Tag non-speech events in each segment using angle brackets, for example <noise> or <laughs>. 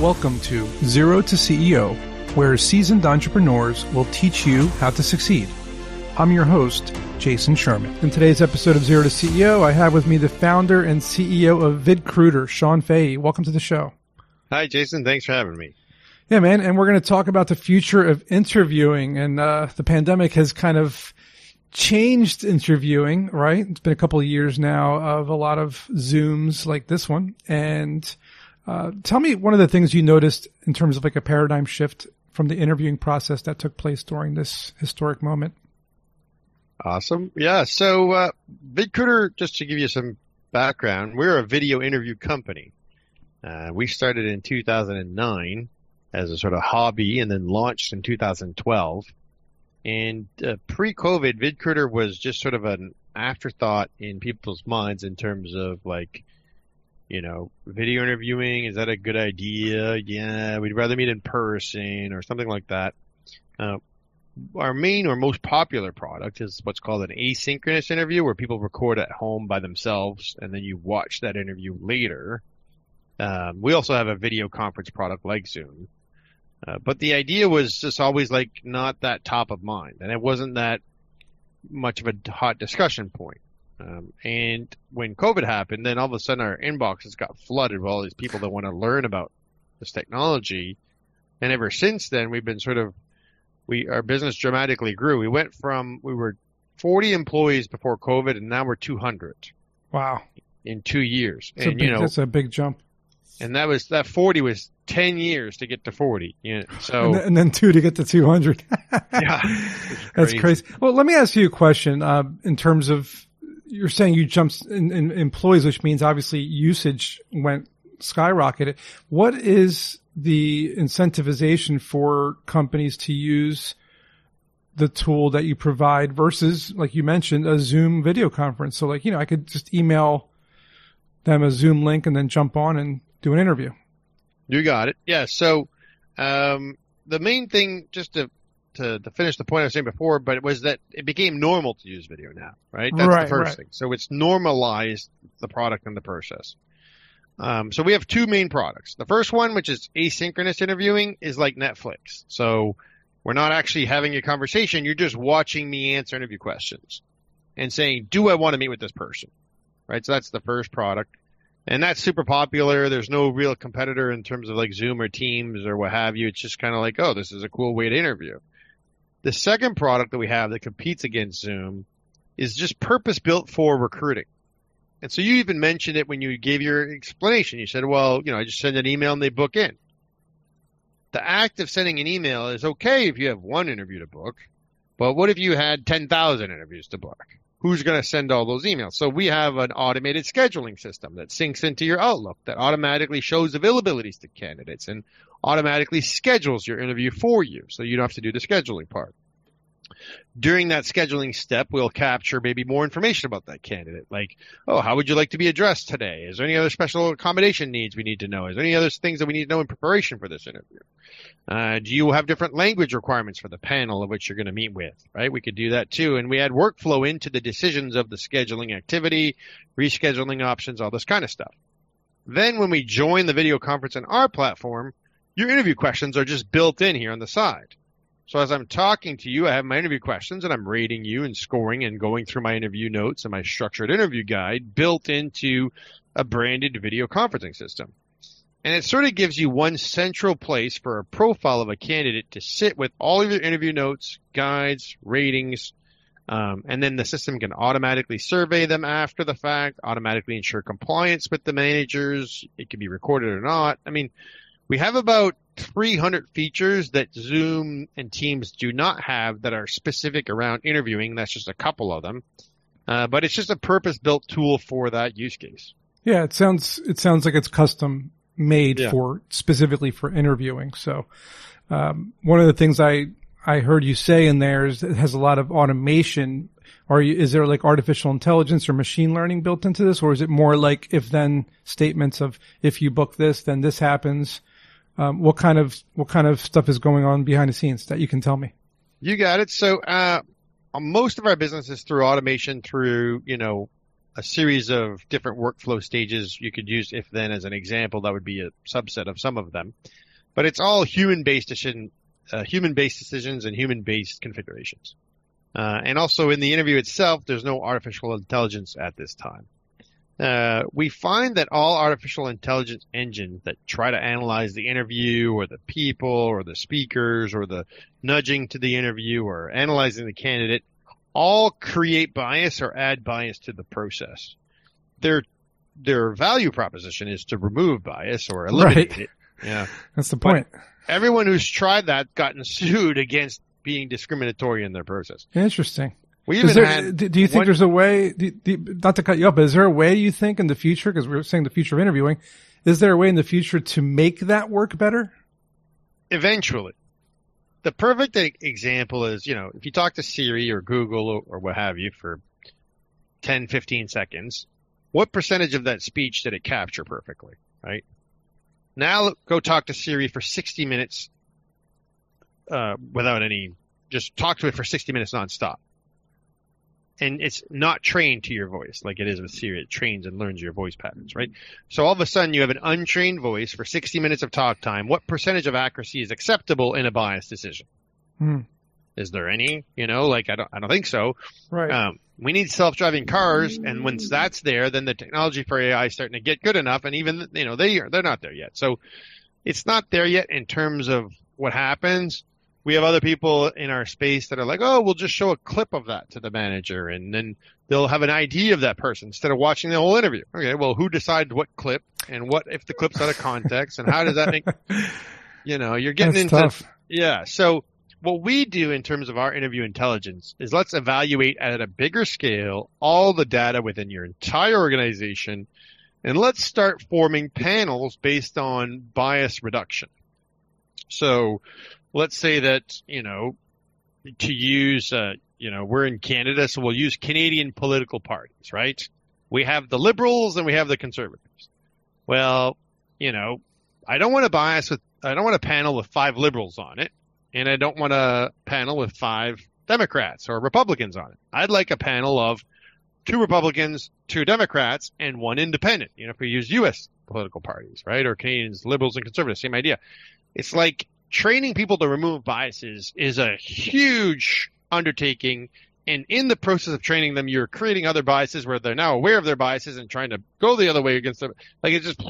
Welcome to Zero to CEO, where seasoned entrepreneurs will teach you how to succeed. I'm your host, Jason Sherman. In today's episode of Zero to CEO, I have with me the founder and CEO of VidCruiter, Sean Fahey. Welcome to the show. Hi, Jason. Thanks for having me. Yeah, man. And we're going to talk about the future of interviewing. And uh, the pandemic has kind of changed interviewing, right? It's been a couple of years now of a lot of Zooms like this one. And uh, tell me one of the things you noticed in terms of like a paradigm shift from the interviewing process that took place during this historic moment. Awesome. Yeah. So, uh, VidCruiter, just to give you some background, we're a video interview company. Uh, we started in 2009 as a sort of hobby and then launched in 2012. And uh, pre-COVID, VidCruiter was just sort of an afterthought in people's minds in terms of like, you know, video interviewing, is that a good idea? Yeah, we'd rather meet in person or something like that. Uh, our main or most popular product is what's called an asynchronous interview where people record at home by themselves and then you watch that interview later. Um, we also have a video conference product like Zoom. Uh, but the idea was just always like not that top of mind and it wasn't that much of a hot discussion point. Um, and when COVID happened, then all of a sudden our inboxes got flooded with all these people that want to learn about this technology. And ever since then, we've been sort of, we, our business dramatically grew. We went from, we were 40 employees before COVID and now we're 200. Wow. In two years. That's and, big, you know, that's a big jump. And that was, that 40 was 10 years to get to 40. You know, so. And then, and then, two to get to 200. <laughs> yeah. That's crazy. Well, let me ask you a question, uh, in terms of, you're saying you jumped in, in employees, which means obviously usage went skyrocketed. What is the incentivization for companies to use the tool that you provide versus, like you mentioned, a Zoom video conference? So like, you know, I could just email them a Zoom link and then jump on and do an interview. You got it. Yeah. So, um, the main thing, just to to, to finish the point I was saying before, but it was that it became normal to use video now, right? That's right, the first right. thing. So it's normalized the product and the process. Um, so we have two main products. The first one, which is asynchronous interviewing, is like Netflix. So we're not actually having a conversation. You're just watching me answer interview questions and saying, do I want to meet with this person? Right. So that's the first product. And that's super popular. There's no real competitor in terms of like Zoom or Teams or what have you. It's just kind of like, oh, this is a cool way to interview. The second product that we have that competes against Zoom is just purpose built for recruiting. And so you even mentioned it when you gave your explanation. You said, well, you know, I just send an email and they book in. The act of sending an email is okay if you have one interview to book, but what if you had 10,000 interviews to book? Who's going to send all those emails? So we have an automated scheduling system that syncs into your Outlook that automatically shows availabilities to candidates and automatically schedules your interview for you. So you don't have to do the scheduling part. During that scheduling step, we'll capture maybe more information about that candidate. Like, oh, how would you like to be addressed today? Is there any other special accommodation needs we need to know? Is there any other things that we need to know in preparation for this interview? Uh, do you have different language requirements for the panel of which you're going to meet with? Right? We could do that too. And we add workflow into the decisions of the scheduling activity, rescheduling options, all this kind of stuff. Then when we join the video conference in our platform, your interview questions are just built in here on the side. So as I'm talking to you, I have my interview questions and I'm rating you and scoring and going through my interview notes and my structured interview guide built into a branded video conferencing system. And it sort of gives you one central place for a profile of a candidate to sit with all of your interview notes, guides, ratings, um, and then the system can automatically survey them after the fact, automatically ensure compliance with the managers. It can be recorded or not. I mean, we have about 300 features that Zoom and Teams do not have that are specific around interviewing. That's just a couple of them. Uh, but it's just a purpose built tool for that use case. Yeah, it sounds, it sounds like it's custom made yeah. for specifically for interviewing. So, um, one of the things I, I heard you say in there is it has a lot of automation. Are you, is there like artificial intelligence or machine learning built into this? Or is it more like if then statements of if you book this, then this happens? Um, what kind of what kind of stuff is going on behind the scenes that you can tell me? You got it. So uh, most of our business is through automation, through you know a series of different workflow stages. You could use if then as an example. That would be a subset of some of them, but it's all human based decision, uh, human based decisions and human based configurations. Uh, and also in the interview itself, there's no artificial intelligence at this time. Uh, we find that all artificial intelligence engines that try to analyze the interview or the people or the speakers or the nudging to the interview or analyzing the candidate all create bias or add bias to the process. Their their value proposition is to remove bias or eliminate right. it. Yeah. That's the point. But everyone who's tried that gotten sued against being discriminatory in their process. Interesting. We even there, had do you think one, there's a way, do, do, not to cut you up, but is there a way you think in the future, because we are saying the future of interviewing, is there a way in the future to make that work better? Eventually. The perfect example is, you know, if you talk to Siri or Google or, or what have you for 10, 15 seconds, what percentage of that speech did it capture perfectly, right? Now go talk to Siri for 60 minutes, uh, without any, just talk to it for 60 minutes nonstop and it's not trained to your voice like it is with Siri. It trains and learns your voice patterns, right? So all of a sudden you have an untrained voice for 60 minutes of talk time. What percentage of accuracy is acceptable in a biased decision? Hmm. Is there any? You know, like I don't, I don't think so. Right. Um, we need self-driving cars, and once that's there, then the technology for AI is starting to get good enough, and even you know they are they're not there yet. So it's not there yet in terms of what happens we have other people in our space that are like, oh, we'll just show a clip of that to the manager and then they'll have an ID of that person instead of watching the whole interview. Okay, well, who decides what clip and what if the clip's out of context and how does that make, <laughs> you know, you're getting That's into, tough. yeah. So what we do in terms of our interview intelligence is let's evaluate at a bigger scale all the data within your entire organization and let's start forming panels based on bias reduction. So let's say that, you know, to use, uh, you know, we're in Canada, so we'll use Canadian political parties, right? We have the liberals and we have the conservatives. Well, you know, I don't want to bias with, I don't want a panel with five liberals on it, and I don't want a panel with five Democrats or Republicans on it. I'd like a panel of two Republicans, two Democrats, and one independent. You know, if we use U.S. political parties, right, or Canadians, liberals and conservatives, same idea. It's like training people to remove biases is a huge undertaking. And in the process of training them, you're creating other biases where they're now aware of their biases and trying to go the other way against them. Like it's just,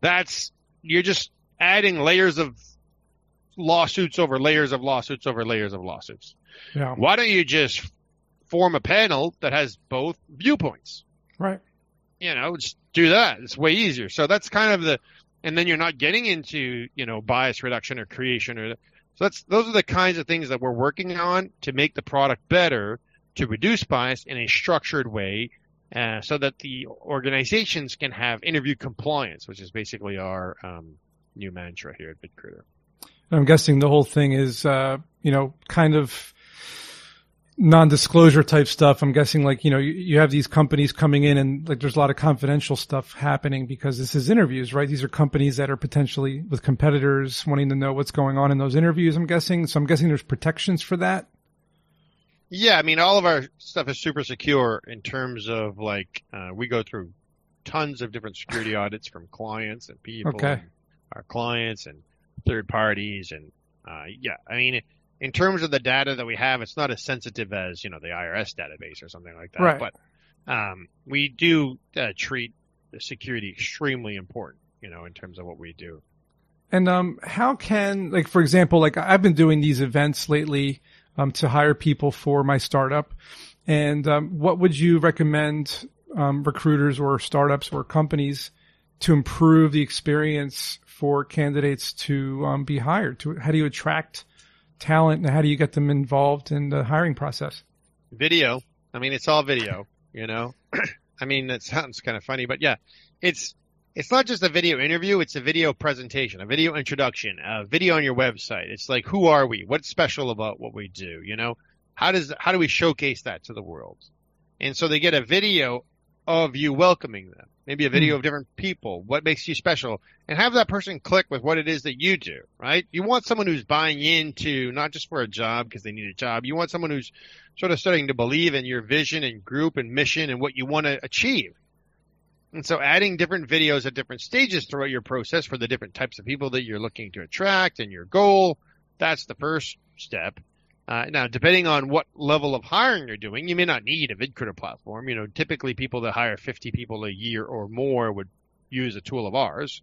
that's, you're just adding layers of lawsuits over layers of lawsuits over layers of lawsuits. Yeah. Why don't you just form a panel that has both viewpoints? Right. You know, just do that. It's way easier. So that's kind of the, and then you're not getting into you know bias reduction or creation or so that's those are the kinds of things that we're working on to make the product better to reduce bias in a structured way uh, so that the organizations can have interview compliance which is basically our um, new mantra here at vidcruiter i'm guessing the whole thing is uh, you know kind of non-disclosure type stuff. I'm guessing like, you know, you, you, have these companies coming in and like there's a lot of confidential stuff happening because this is interviews, right? These are companies that are potentially with competitors wanting to know what's going on in those interviews, I'm guessing. So I'm guessing there's protections for that. Yeah. I mean, all of our stuff is super secure in terms of like, uh, we go through tons of different security <sighs> audits from clients and people, okay. and our clients and third parties. And, uh, yeah, I mean, in terms of the data that we have, it's not as sensitive as you know the IRS database or something like that. Right. But um, we do uh, treat the security extremely important, you know, in terms of what we do. And um, how can, like, for example, like I've been doing these events lately um, to hire people for my startup, and um, what would you recommend um, recruiters or startups or companies to improve the experience for candidates to um, be hired? To how do you attract talent and how do you get them involved in the hiring process? Video. I mean, it's all video, you know? <clears throat> I mean, it sounds kind of funny, but yeah, it's, it's not just a video interview, it's a video presentation, a video introduction, a video on your website. It's like, who are we? What's special about what we do? You know, how does, how do we showcase that to the world? And so they get a video of you welcoming them. Maybe a video mm. of different people, what makes you special, and have that person click with what it is that you do, right? You want someone who's buying into not just for a job because they need a job. You want someone who's sort of starting to believe in your vision and group and mission and what you want to achieve. And so adding different videos at different stages throughout your process for the different types of people that you're looking to attract and your goal, that's the first step. Uh, now, depending on what level of hiring you're doing, you may not need a VidCruiter platform. You know, typically people that hire 50 people a year or more would use a tool of ours.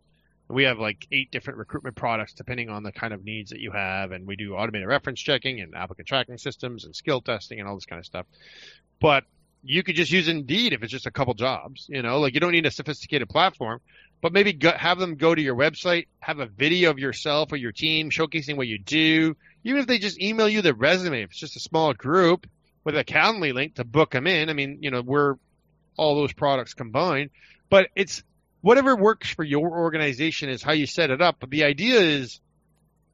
We have like eight different recruitment products depending on the kind of needs that you have. And we do automated reference checking and applicant tracking systems and skill testing and all this kind of stuff. But you could just use Indeed if it's just a couple jobs, you know, like you don't need a sophisticated platform, but maybe go, have them go to your website, have a video of yourself or your team showcasing what you do, even if they just email you the resume, if it's just a small group with a Calendly link to book them in. I mean, you know, we're all those products combined, but it's whatever works for your organization is how you set it up. But the idea is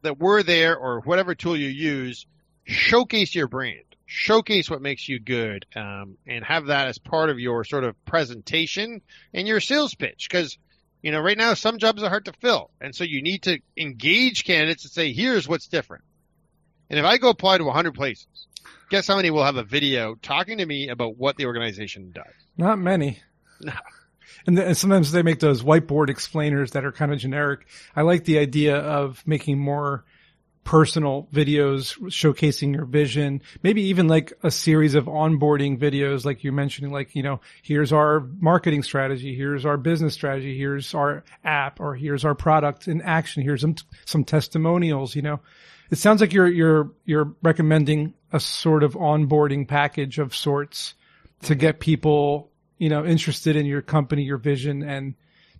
that we're there or whatever tool you use, showcase your brand, showcase what makes you good, um, and have that as part of your sort of presentation and your sales pitch. Cause you know, right now some jobs are hard to fill. And so you need to engage candidates and say, here's what's different. And if I go apply to 100 places, guess how many will have a video talking to me about what the organization does? Not many. No. <laughs> And, and, sometimes they make those whiteboard explainers that are kind of generic. I like the idea of making more personal videos showcasing your vision, maybe even like a series of onboarding videos, like you're mentioning, like, you know, here's our marketing strategy. Here's our business strategy. Here's our app or here's our product in action. Here's some, some testimonials, you know, it sounds like you're you're you're recommending a sort of onboarding package of sorts to get people, you know, interested in your company, your vision, and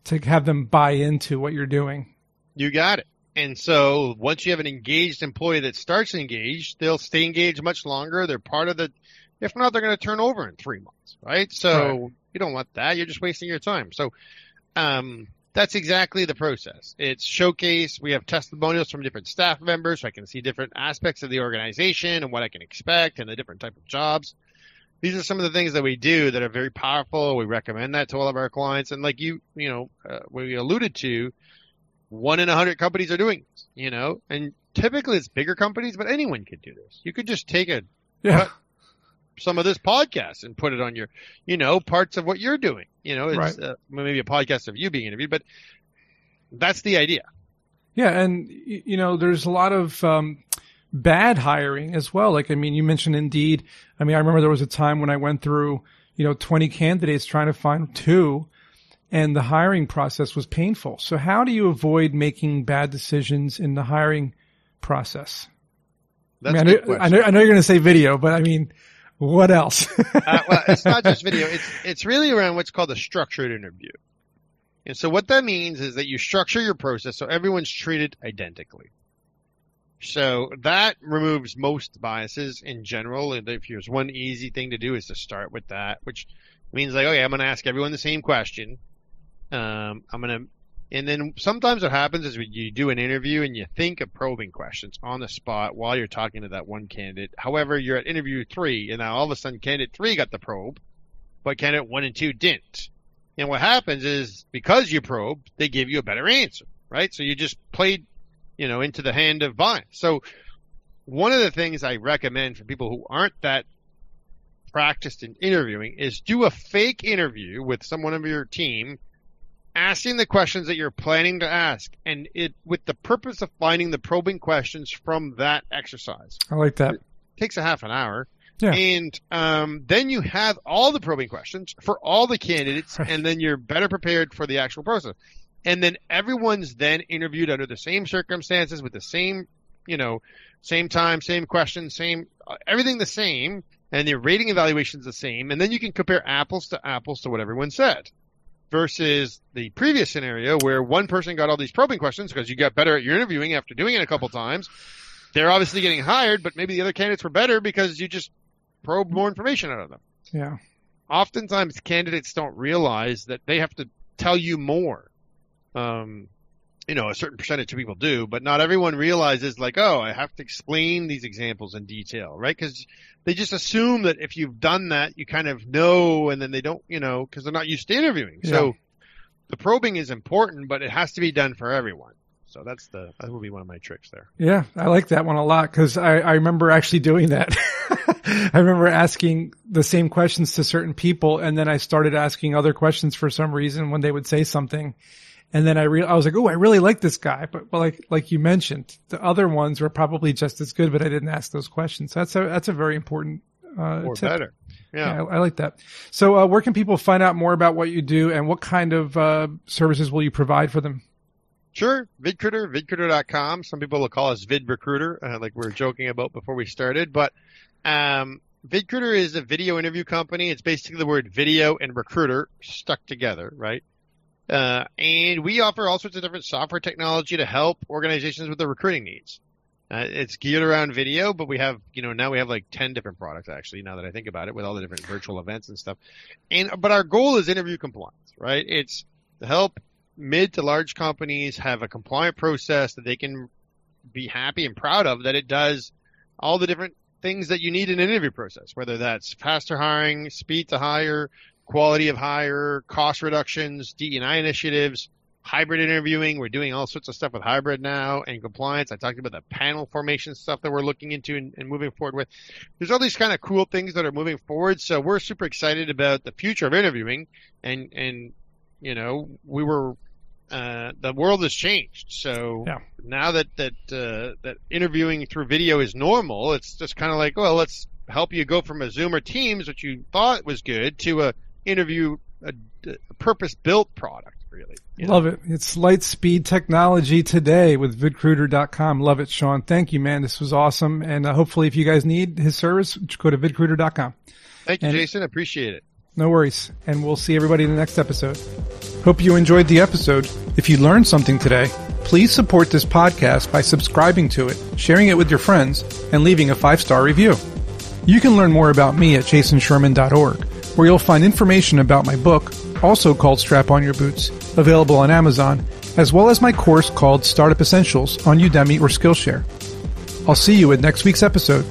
to have them buy into what you're doing. You got it. And so once you have an engaged employee that starts engaged, they'll stay engaged much longer. They're part of the, if not, they're going to turn over in three months, right? So right. you don't want that. You're just wasting your time. So, um, that's exactly the process. It's showcase. We have testimonials from different staff members so I can see different aspects of the organization and what I can expect and the different type of jobs. These are some of the things that we do that are very powerful. We recommend that to all of our clients. And like you, you know, uh, we alluded to, one in a hundred companies are doing this, you know, and typically it's bigger companies, but anyone could do this. You could just take a, yeah some of this podcast and put it on your, you know, parts of what you're doing. You know, it's right. uh, maybe a podcast of you being interviewed, but that's the idea. Yeah, and you know, there's a lot of um, bad hiring as well. Like, I mean, you mentioned Indeed. I mean, I remember there was a time when I went through, you know, 20 candidates trying to find two, and the hiring process was painful. So, how do you avoid making bad decisions in the hiring process? That's I, mean, I, know, I, know, I know you're going to say video, but I mean, what else? <laughs> uh, well, it's not just video. It's it's really around what's called a structured interview. And so what that means is that you structure your process so everyone's treated identically. So that removes most biases in general. And if there's one easy thing to do is to start with that, which means like, okay, I'm going to ask everyone the same question. Um, I'm going to and then sometimes what happens is you do an interview and you think of probing questions on the spot while you're talking to that one candidate. However, you're at interview three and now all of a sudden candidate three got the probe, but candidate one and two didn't. And what happens is because you probed, they give you a better answer, right? So you just played, you know, into the hand of bias. So one of the things I recommend for people who aren't that practiced in interviewing is do a fake interview with someone of your team asking the questions that you're planning to ask and it with the purpose of finding the probing questions from that exercise. I like that. It takes a half an hour. Yeah. And um, then you have all the probing questions for all the candidates, and then you're better prepared for the actual process. And then everyone's then interviewed under the same circumstances with the same, you know, same time, same questions, same uh, everything the same, and the rating evaluation's the same. And then you can compare apples to apples to what everyone said versus the previous scenario where one person got all these probing questions because you got better at your interviewing after doing it a couple times. They're obviously getting hired, but maybe the other candidates were better because you just probed more information out of them. Yeah. Oftentimes candidates don't realize that they have to tell you more. Um, you know, a certain percentage of people do, but not everyone realizes like, oh, I have to explain these examples in detail, right? Because they just assume that if you've done that, you kind of know, and then they don't, you know, because they're not used to interviewing. Yeah. So the probing is important, but it has to be done for everyone. So that's the that would be one of my tricks there. Yeah, I like that one a lot because I, I remember actually doing that. <laughs> I remember asking the same questions to certain people, and then I started asking other questions for some reason when they would say something, and then I re- I was like, oh, I really like this guy, but, but like like you mentioned, the other ones were probably just as good, but I didn't ask those questions. That's a that's a very important uh, or tip. better. Yeah, yeah I, I, like that. So, uh, where can people find out more about what you do, and what kind of uh, services will you provide for them? Sure. VidCruiter, vidcruiter.com. Some people will call us VidRecruiter, uh, like we were joking about before we started. But um, VidCruiter is a video interview company. It's basically the word video and recruiter stuck together, right? Uh, and we offer all sorts of different software technology to help organizations with their recruiting needs. Uh, it's geared around video, but we have, you know, now we have like 10 different products actually, now that I think about it, with all the different virtual events and stuff. And, but our goal is interview compliance, right? It's to help mid to large companies have a compliant process that they can be happy and proud of that it does all the different things that you need in an interview process, whether that's faster hiring, speed to hire, quality of hire, cost reductions, DEI initiatives, hybrid interviewing. We're doing all sorts of stuff with hybrid now and compliance. I talked about the panel formation stuff that we're looking into and, and moving forward with. There's all these kind of cool things that are moving forward. So we're super excited about the future of interviewing and, and you know, we were uh, the world has changed. So yeah. now that that uh, that interviewing through video is normal, it's just kind of like, well, let's help you go from a Zoom or Teams, which you thought was good, to a interview a, a purpose built product. Really, love know? it. It's light speed technology today with vidcruiter.com. Love it, Sean. Thank you, man. This was awesome. And uh, hopefully, if you guys need his service, go to vidcruiter.com. Thank you, and Jason. Appreciate it. No worries. And we'll see everybody in the next episode. Hope you enjoyed the episode. If you learned something today, please support this podcast by subscribing to it, sharing it with your friends, and leaving a five star review. You can learn more about me at jasonsherman.org, where you'll find information about my book, also called Strap On Your Boots, available on Amazon, as well as my course called Startup Essentials on Udemy or Skillshare. I'll see you at next week's episode.